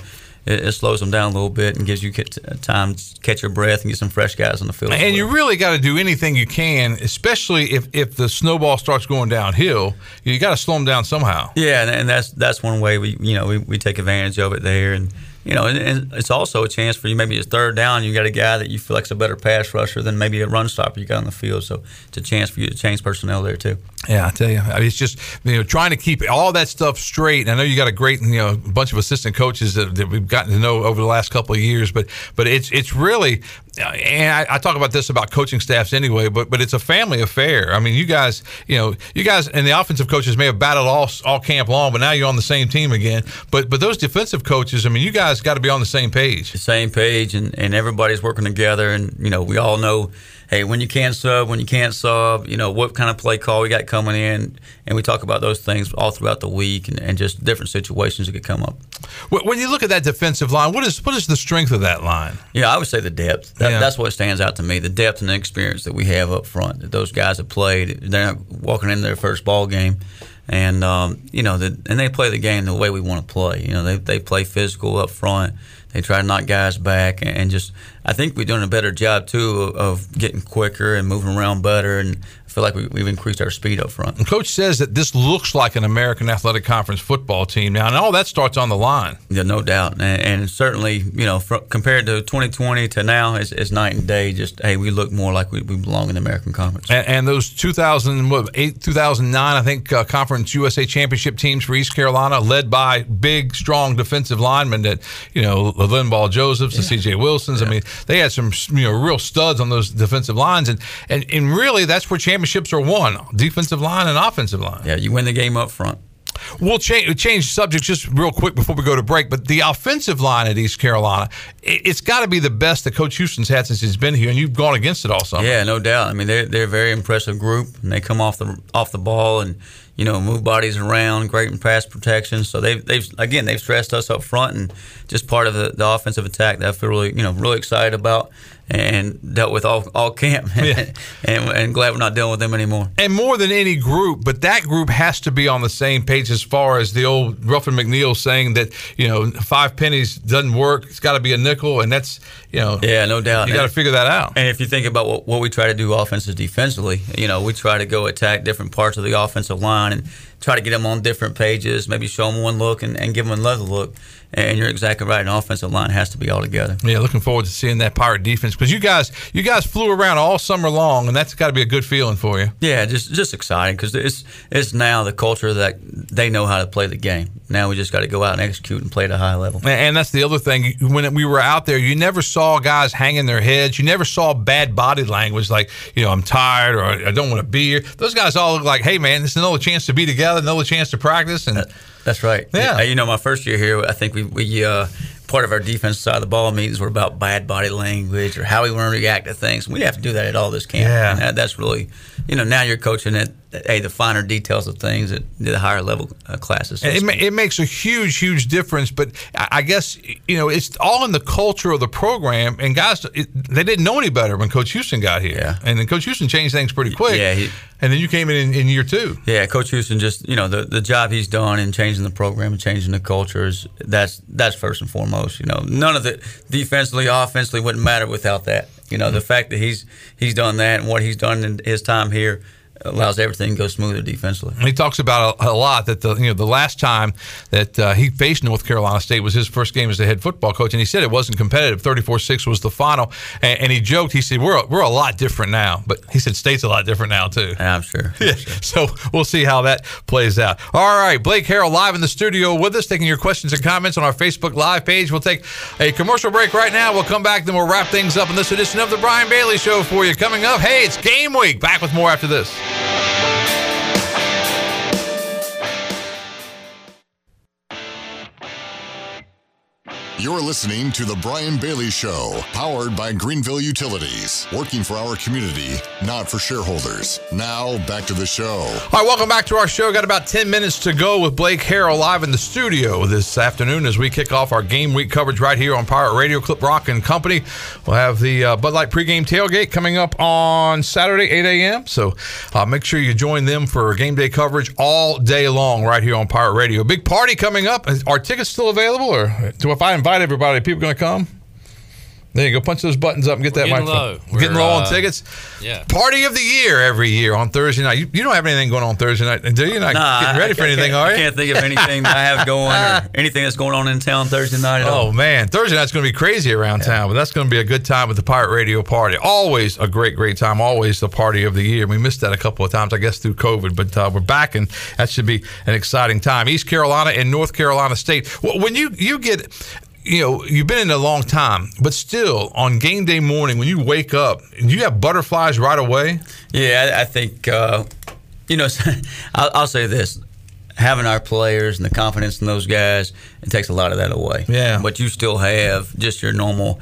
it, it slows them down a little bit and gives you time to catch your breath and get some fresh guys on the field. And you really got to do anything you can, especially if, if the snowball starts going downhill. You got to slow them down somehow. Yeah, and, and that's that's one way we you know we, we take advantage of it there, and you know, and, and it's also a chance for you. Maybe it's third down, you got a guy that you feel like's a better pass rusher than maybe a run stopper you got on the field. So it's a chance for you to change personnel there too. Yeah, I tell you, I mean, it's just you know trying to keep all that stuff straight. And I know you got a great you know bunch of assistant coaches that, that we've gotten to know over the last couple of years, but but it's it's really, and I, I talk about this about coaching staffs anyway, but but it's a family affair. I mean, you guys, you know, you guys and the offensive coaches may have battled all all camp long, but now you're on the same team again. But but those defensive coaches, I mean, you guys got to be on the same page. the same page and, and everybody's working together and you know we all know hey when you can sub when you can't sub you know what kind of play call we got coming in and we talk about those things all throughout the week and, and just different situations that could come up When when you look at that defensive line, what is what is the strength of that line? yeah i would say the depth that, Yeah. that's what stands out to me the depth and the experience that we have up front that those guys have played they're not walking in their first ball game and um, you know, the, and they play the game the way we want to play. You know, they they play physical up front. They try to knock guys back, and just I think we're doing a better job too of, of getting quicker and moving around better. And feel like we, have increased our speed up front. And Coach says that this looks like an American Athletic Conference football team now, and all that starts on the line. Yeah, no doubt, and, and certainly, you know, compared to 2020 to now, it's, it's, night and day. Just hey, we look more like we, we belong in the American Conference. And, and those 2008, 2009, I think uh, Conference USA Championship teams for East Carolina, led by big, strong defensive linemen that you know, the Linval Josephs, yeah. the C.J. Wilsons. Yeah. I mean, they had some you know real studs on those defensive lines, and and, and really that's where championship championships are won defensive line and offensive line. Yeah, you win the game up front. We'll change change subjects just real quick before we go to break. But the offensive line at East Carolina, it's got to be the best that Coach Houston's had since he's been here, and you've gone against it all summer. Yeah, no doubt. I mean, they're they're a very impressive group, and they come off the off the ball and you know move bodies around, great in pass protection. So they've they've again they've stressed us up front and just part of the, the offensive attack that I feel really you know really excited about and dealt with all, all camp yeah. and, and glad we're not dealing with them anymore. And more than any group, but that group has to be on the same page as far as the old Ruffin McNeill saying that, you know, five pennies doesn't work. It's got to be a nickel. And that's, you know, yeah, no doubt. You got to figure that out. And if you think about what, what we try to do offensively, defensively, you know, we try to go attack different parts of the offensive line and try to get them on different pages, maybe show them one look and, and give them another look. And you're exactly right. An offensive line has to be all together. Yeah, looking forward to seeing that Pirate defense because you guys, you guys flew around all summer long, and that's got to be a good feeling for you. Yeah, just just exciting because it's it's now the culture that they know how to play the game. Now we just got to go out and execute and play at a high level. And that's the other thing. When we were out there, you never saw guys hanging their heads. You never saw bad body language like, you know, I'm tired or I don't want to be here. Those guys all look like, hey man, this is another chance to be together, another chance to practice and. Uh, That's right. Yeah. You know, my first year here, I think we we uh, part of our defense side of the ball meetings were about bad body language or how we want to react to things. We have to do that at all this camp. Yeah. That, that's really, you know, now you're coaching at hey the finer details of things at the higher level uh, classes. It, ma- it makes a huge, huge difference. But I guess you know it's all in the culture of the program. And guys, it, they didn't know any better when Coach Houston got here. Yeah. And then Coach Houston changed things pretty quick. Yeah. He, and then you came in, in, in year two. Yeah, Coach Houston just you know the the job he's done in changing the program and changing the cultures. That's that's first and foremost. You know, none of it defensively, offensively wouldn't matter without that. You know, mm-hmm. the fact that he's he's done that and what he's done in his time here allows everything to go smoother defensively. He talks about a, a, lot that the you know the last time that uh, he faced North Carolina State was his first game as the head football coach, and he said it wasn't competitive. Thirty four six was the final, and, and, he joked. He said we're a, we're a lot different now, but he said State's a lot different now too. I'm sure. I'm yeah. Sure. So we'll see how that plays out. All right, Blake Harrell live in the studio with us, taking your questions and comments on our Facebook Live page. We'll take a commercial break right now. We'll come back, then we'll wrap things up in this edition of the Brian Bailey Show for you. Coming up, hey, it's game week. Back with more after this. Podcast. You're listening to The Brian Bailey Show, powered by Greenville Utilities, working for our community, not for shareholders. Now, back to the show. All right, welcome back to our show. Got about 10 minutes to go with Blake Harrell live in the studio this afternoon as we kick off our game week coverage right here on Pirate Radio, Clip Rock and Company. We'll have the uh, Bud Light pregame tailgate coming up on Saturday, 8 a.m. So uh, make sure you join them for game day coverage all day long right here on Pirate Radio. Big party coming up. Are tickets still available, or do if I invite invite everybody. People going to come? There you go. Punch those buttons up and get We're that getting microphone. Low. Getting low uh, on tickets. Yeah. Party of the year every year on Thursday night. You, you don't have anything going on Thursday night, do you? Not nah, getting ready I, for anything, I are you? I can't think of anything that I have going or anything that's going on in town Thursday night. oh all. man, Thursday night's going to be crazy around yeah. town, but that's going to be a good time with the Pirate Radio party. Always a great, great time. Always the party of the year. We missed that a couple of times, I guess, through COVID, but uh, we're back, and that should be an exciting time. East Carolina and North Carolina State. When you you get you know, you've been in a long time, but still on game day morning when you wake up, you have butterflies right away. Yeah, I, I think uh, you know. I'll, I'll, say this: having our players and the confidence in those guys, it takes a lot of that away. Yeah, but you still have just your normal.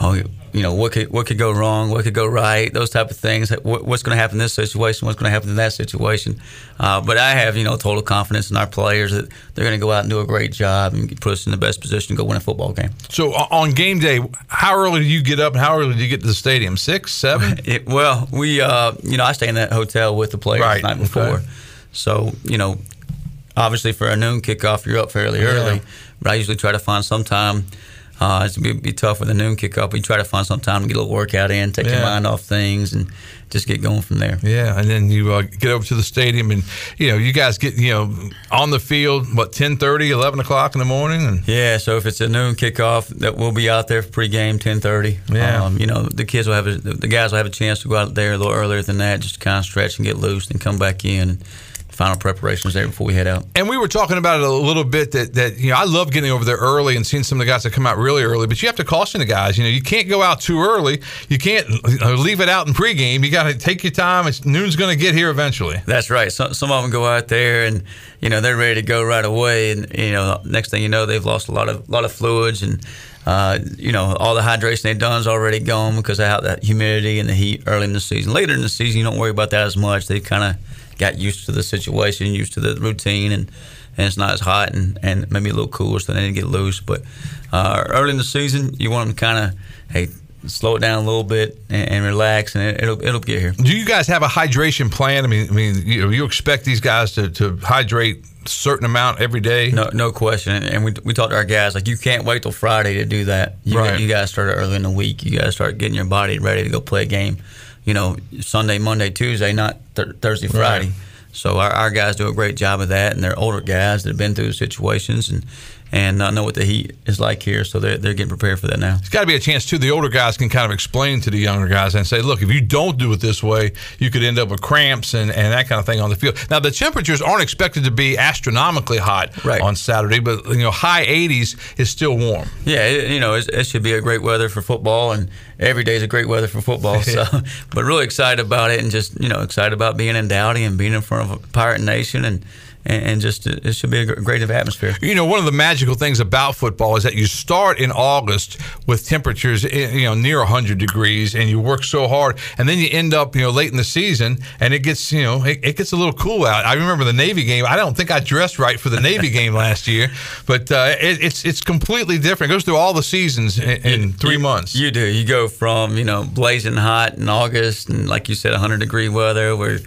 Oh, you know what could what could go wrong, what could go right, those type of things. what's going to happen in this situation? What's going to happen in that situation? Uh, but I have you know total confidence in our players that they're going to go out and do a great job and put us in the best position to go win a football game. So on game day, how early do you get up and how early do you get to the stadium? Six, seven? It, well, we uh, you know I stay in that hotel with the players right. the night before, okay. so you know obviously for a noon kickoff, you're up fairly early. But I usually try to find some time. Uh, it's be, be tough with a noon kickoff. We try to find some time to get a little workout in, take your mind off things, and just get going from there. Yeah, and then you uh, get over to the stadium, and you know you guys get you know on the field what 10:30, 11 o'clock in the morning, and Yeah, so if it's a noon kickoff, that we'll be out there for pregame ten thirty. Yeah. um, you know the kids will have a, the guys will have a chance to go out there a little earlier than that, just kind of stretch and get loose, and come back in. and Final preparations there before we head out. And we were talking about it a little bit that, that you know I love getting over there early and seeing some of the guys that come out really early, but you have to caution the guys. You know you can't go out too early. You can't leave it out in pregame. You got to take your time. It's, noon's going to get here eventually. That's right. Some some of them go out there and you know they're ready to go right away, and you know next thing you know they've lost a lot of lot of fluids and. Uh, you know, all the hydration they've done is already gone because of how that humidity and the heat early in the season. Later in the season, you don't worry about that as much. They kind of got used to the situation, used to the routine, and, and it's not as hot and, and maybe a little cooler, so they didn't get loose. But uh, early in the season, you want them to kind of, hey, slow it down a little bit and, and relax, and it, it'll it'll get here. Do you guys have a hydration plan? I mean, I mean, you you expect these guys to, to hydrate a certain amount every day. No, no question. And- And we, we talked to our guys like you can't wait till Friday to do that. You, Right. you guys start early in the week. You guys start getting your body ready to go play a game. You know, Sunday, Monday, Tuesday, not th- Thursday, Friday. Right. So our, our guys do a great job of that, and they're older guys that have been through situations and and uh, know what the heat is like here. So they're they're getting prepared for that now. It's got to be a chance too. The older guys can kind of explain to the younger guys and say, "Look, if you don't do it this way, you could end up with cramps and, and that kind of thing on the field." Now, the temperatures aren't expected to be astronomically hot Right. on Saturday, but you know, high 80s is still warm. Yeah, it, you know, it's, it should be a great weather for football, and every day is a great weather for football. So, but really excited about it, and just you know, excited about being in Dowdy and being in front of a Pirate Nation, and and, and just it, it should be a gr- great atmosphere. You know, one of the magical things about football is that you start in August with temperatures, eh, you know, near 100 degrees, and you work so hard, and then you end up, you know, late in the season, and it gets, you know, it, it gets a little cool out. I remember the Navy game. I don't think I dressed right for the Navy game last year, but uh, it, it's it's completely different. It goes through all the seasons in, in three months. You do. You go from you know blazing hot in August, and like you said, 100 degree weather where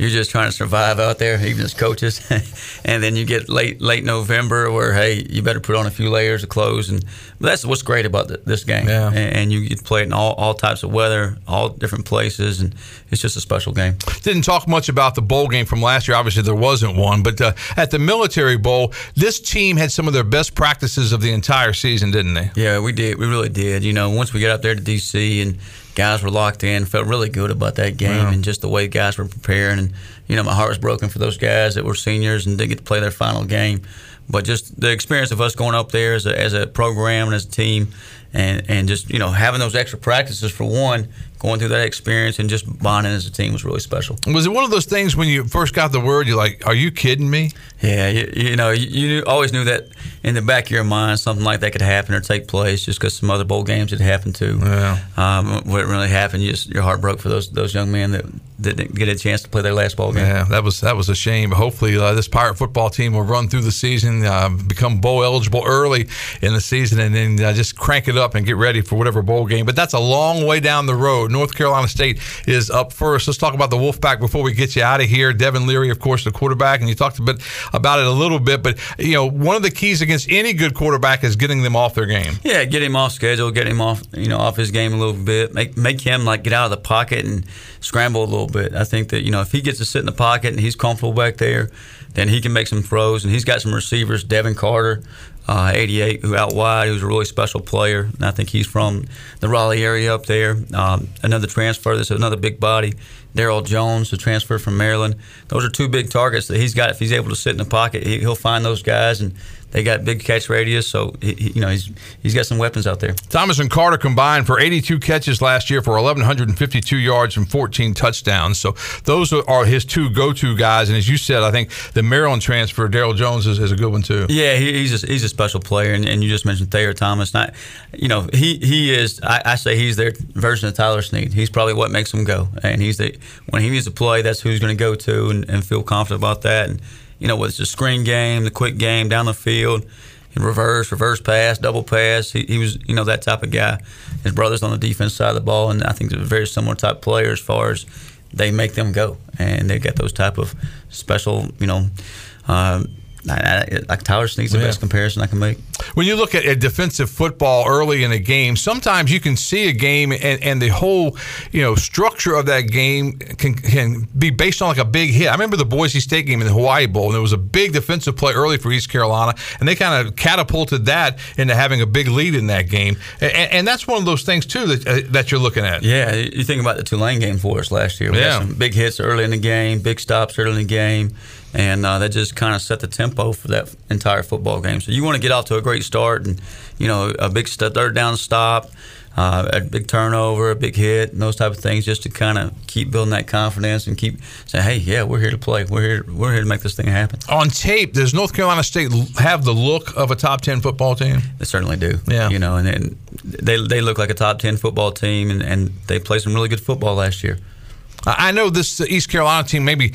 you're just trying to survive out there, even as coaches. and then you get late late November where hey, you better put on a few layers of clothes, and that's what's great about th- this game. Yeah. And, and you get play it in all, all types of weather, all different places, and it's just a special game. Didn't talk much about the bowl game from last year. Obviously, there wasn't one, but uh, at the Military Bowl, this team had some of their best practices of the entire season, didn't they? Yeah, we did. We really did. You know, once we got up there to DC and guys were locked in, felt really good about that game and just the way guys were preparing. And you know, my heart was broken for those guys that were seniors and didn't get to play their final game. But just the experience of us going up there as a, as a program and as a team, and and just you know having those extra practices for one, going through that experience and just bonding as a team was really special. Was it one of those things when you first got the word, you're like, "Are you kidding me?" Yeah, you, you know, you, you always knew that in the back of your mind something like that could happen or take place just because some other bowl games had happened too. Yeah. Um, when it really happened, you just, your heart broke for those those young men that, didn't get a chance to play their last bowl game. Yeah, that was that was a shame. But hopefully, uh, this Pirate football team will run through the season, uh, become bowl eligible early in the season, and then uh, just crank it up and get ready for whatever bowl game. But that's a long way down the road. North Carolina State is up first. Let's talk about the Wolfpack before we get you out of here. Devin Leary, of course, the quarterback, and you talked a bit about it a little bit. But you know, one of the keys against any good quarterback is getting them off their game. Yeah, get him off schedule, get him off, you know, off his game a little bit. Make make him like get out of the pocket and scramble a little bit. I think that you know if he gets to sit in the pocket and he's comfortable back there, then he can make some throws. And he's got some receivers, Devin Carter, uh, 88, who out wide, who's a really special player. And I think he's from the Raleigh area up there. Um, another transfer, that's another big body. Daryl Jones, the transfer from Maryland. Those are two big targets that he's got. If he's able to sit in the pocket, he, he'll find those guys and. They got big catch radius, so he, he- you know he's he's got some weapons out there. Thomas and Carter combined for 82 catches last year for 1,152 yards and 14 touchdowns. So those are- are his two go-to guys. And as you said, I think the Maryland transfer, Daryl Jones, is, is a good one too. Yeah, he, he's a, he's a special player, and, and you just mentioned Thayer Thomas. Not, you know, he he is. I, I say he's their version of Tyler Snead. He's probably what makes them go, and he's the when he needs to play, that's who he's going to go to, and, and feel confident about that. And you know, whether it's the screen game, the quick game down the field, in reverse, reverse pass, double pass. He, he was, you know, that type of guy. His brother's on the defense side of the ball, and I think they're a very similar type player as far as they make them go, and they got those type of special, you know. Um, like Tyler Snead's the yeah. best comparison I can make. When you look at a defensive football early in a game, sometimes you can see a game and, and the whole you know structure of that game can, can be based on like a big hit. I remember the Boise State game in the Hawaii Bowl, and there was a big defensive play early for East Carolina, and they kind of catapulted that into having a big lead in that game. And, and that's one of those things too that uh, that you're looking at. Yeah, you think about the Tulane game for us last year. We yeah, big hits early in the game, big stops early in the game and uh, that just kind of set the tempo for that entire football game. So you want to get off to a great start, and you know a big third down stop, uh, a big turnover, a big hit, and those type of things, just to kind of keep building that confidence and keep saying, "Hey, yeah, we're here to play. We're here. We're here to make this thing happen." On tape, does North Carolina State have the look of a top ten football team? They certainly do. Yeah, you know, and, and they they look like a top ten football team, and, and they played some really good football last year. I know this East Carolina team maybe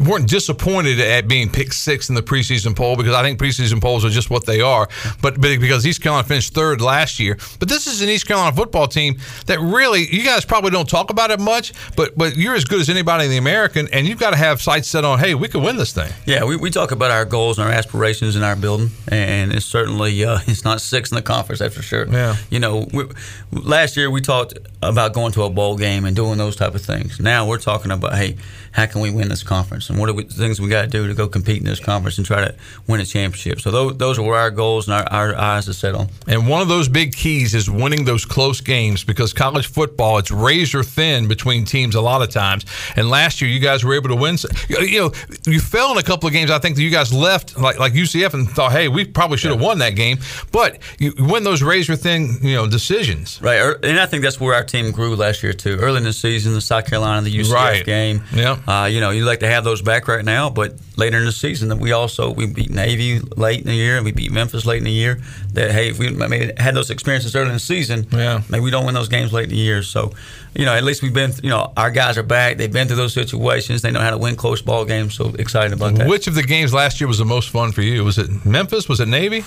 weren't disappointed at being picked sixth in the preseason poll because I think preseason polls are just what they are. But, but because East Carolina finished third last year, but this is an East Carolina football team that really you guys probably don't talk about it much, but but you're as good as anybody in the American, and you've got to have sights set on hey we could win this thing. Yeah, we, we talk about our goals and our aspirations in our building, and it's certainly uh, it's not sixth in the conference that's for sure. Yeah, you know, we, last year we talked about going to a bowl game and doing those type of things. Now we're talking about, hey, how can we win this conference, and what are we, the things we got to do to go compete in this conference and try to win a championship. So those, those are where our goals and our, our eyes are set on. And one of those big keys is winning those close games because college football it's razor thin between teams a lot of times. And last year you guys were able to win. You know, you fell in a couple of games. I think that you guys left like like UCF and thought, hey, we probably should have yeah. won that game. But you win those razor thin, you know, decisions. Right, er, and I think that's where our team grew last year too. Early in the season, the South Carolina, the UCF right. game. Yeah. Uh, you know, you like to have those back right now, but later in the season, we also we beat Navy late in the year, and we beat Memphis late in the year. That hey, if we maybe had those experiences early in the season, yeah. maybe we don't win those games late in the year. So you know, at least we've been, you know, our guys are back. They've been through those situations. They know how to win close ball games. So excited about that. Which of the games last year was the most fun for you? Was it Memphis? Was it Navy?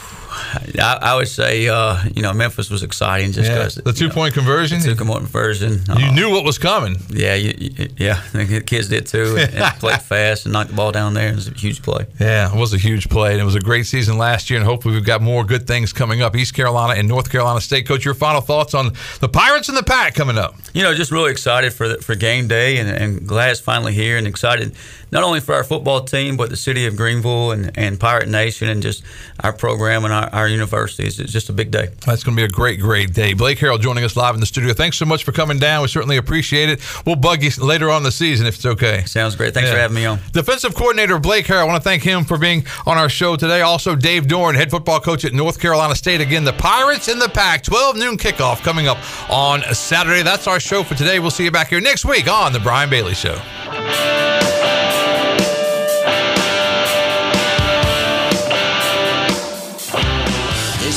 I, I would say, uh, you know, Memphis was exciting just because yeah. the two point know, conversion. Two point conversion. You uh, knew what was coming. Yeah, you, you, yeah. The kids did too. And, and played fast and knocked the ball down there. It was a huge play. Yeah, it was a huge play, and it was a great season last year. And hopefully, we've got more good things coming up. East Carolina and North Carolina State. Coach, your final thoughts on the Pirates and the Pack coming up? You know, just really excited for the, for game day, and, and glad it's finally here, and excited not only for our football team, but the city of Greenville and, and Pirate Nation and just our program and our, our universities. It's just a big day. That's going to be a great, great day. Blake Harrell joining us live in the studio. Thanks so much for coming down. We certainly appreciate it. We'll bug you later on the season if it's okay. Sounds great. Thanks yeah. for having me on. Defensive coordinator Blake Harrell. I want to thank him for being on our show today. Also, Dave Doeren, head football coach at North Carolina State. Again, the Pirates in the Pack. 12 noon kickoff coming up on Saturday. That's our show for today. We'll see you back here next week on The Brian Bailey Show.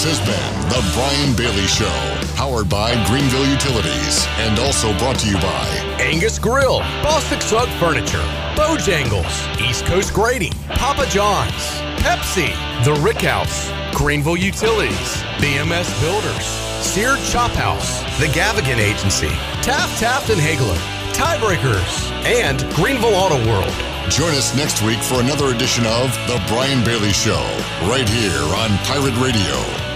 This has been The Brian Bailey Show, powered by Greenville Utilities, and also brought to you by Angus Grill, Bostic Sugg Furniture, Bojangles, East Coast Grading, Papa John's, Pepsi, The Rick House, Greenville Utilities, BMS Builders, Seared Chop House, The Gavigan Agency, Taft Taft and Haigler, Tiebreakers, and Greenville Auto World. Join us next week for another edition of The Brian Bailey Show, right here on Pirate Radio.